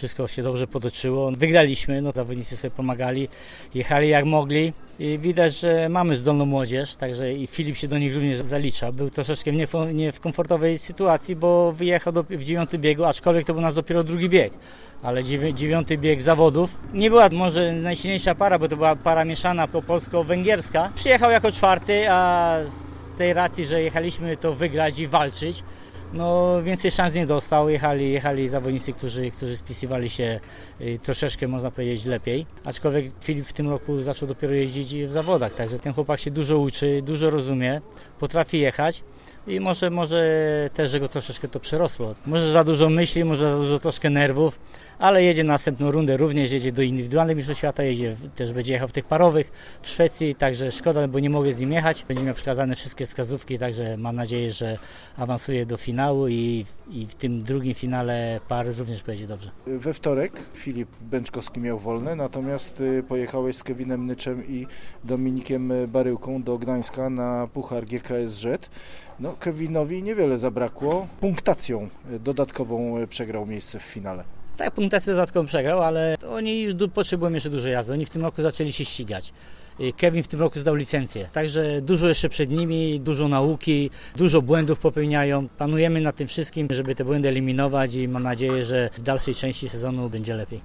wszystko się dobrze potoczyło. Wygraliśmy, no zawodnicy sobie pomagali, jechali jak mogli i widać, że mamy zdolną młodzież, także i Filip się do nich również zalicza. Był troszeczkę nie w, nie w komfortowej sytuacji, bo wyjechał do, w dziewiąty biegu, aczkolwiek to był nas dopiero drugi bieg ale dziewiąty bieg zawodów. Nie była może najsilniejsza para, bo to była para mieszana polsko-węgierska. Przyjechał jako czwarty, a z tej racji, że jechaliśmy to wygrać i walczyć, no więcej szans nie dostał. Jechali, jechali zawodnicy, którzy, którzy spisywali się y, troszeczkę, można powiedzieć, lepiej. Aczkolwiek Filip w tym roku zaczął dopiero jeździć w zawodach, także ten chłopak się dużo uczy, dużo rozumie, potrafi jechać i może, może też, że go troszeczkę to przerosło. Może za dużo myśli, może za dużo troszkę nerwów, ale jedzie na następną rundę, również jedzie do indywidualnych mistrzostw świata, jedzie, też będzie jechał w tych parowych w Szwecji, także szkoda, bo nie mogę z nim jechać. Będzie miał przekazane wszystkie wskazówki, także mam nadzieję, że awansuje do finału i, i w tym drugim finale par również będzie dobrze. We wtorek Filip Bęczkowski miał wolne, natomiast y, pojechałeś z Kevinem Nyczem i Dominikiem Baryłką do Gdańska na Puchar GKSZ. No, Kevinowi niewiele zabrakło. Punktacją dodatkową przegrał miejsce w finale. Tak, punktację dodatkową przegrał, ale oni potrzebują jeszcze dużo jazdy. Oni w tym roku zaczęli się ścigać. Kevin w tym roku zdał licencję, także dużo jeszcze przed nimi, dużo nauki, dużo błędów popełniają. Panujemy nad tym wszystkim, żeby te błędy eliminować i mam nadzieję, że w dalszej części sezonu będzie lepiej.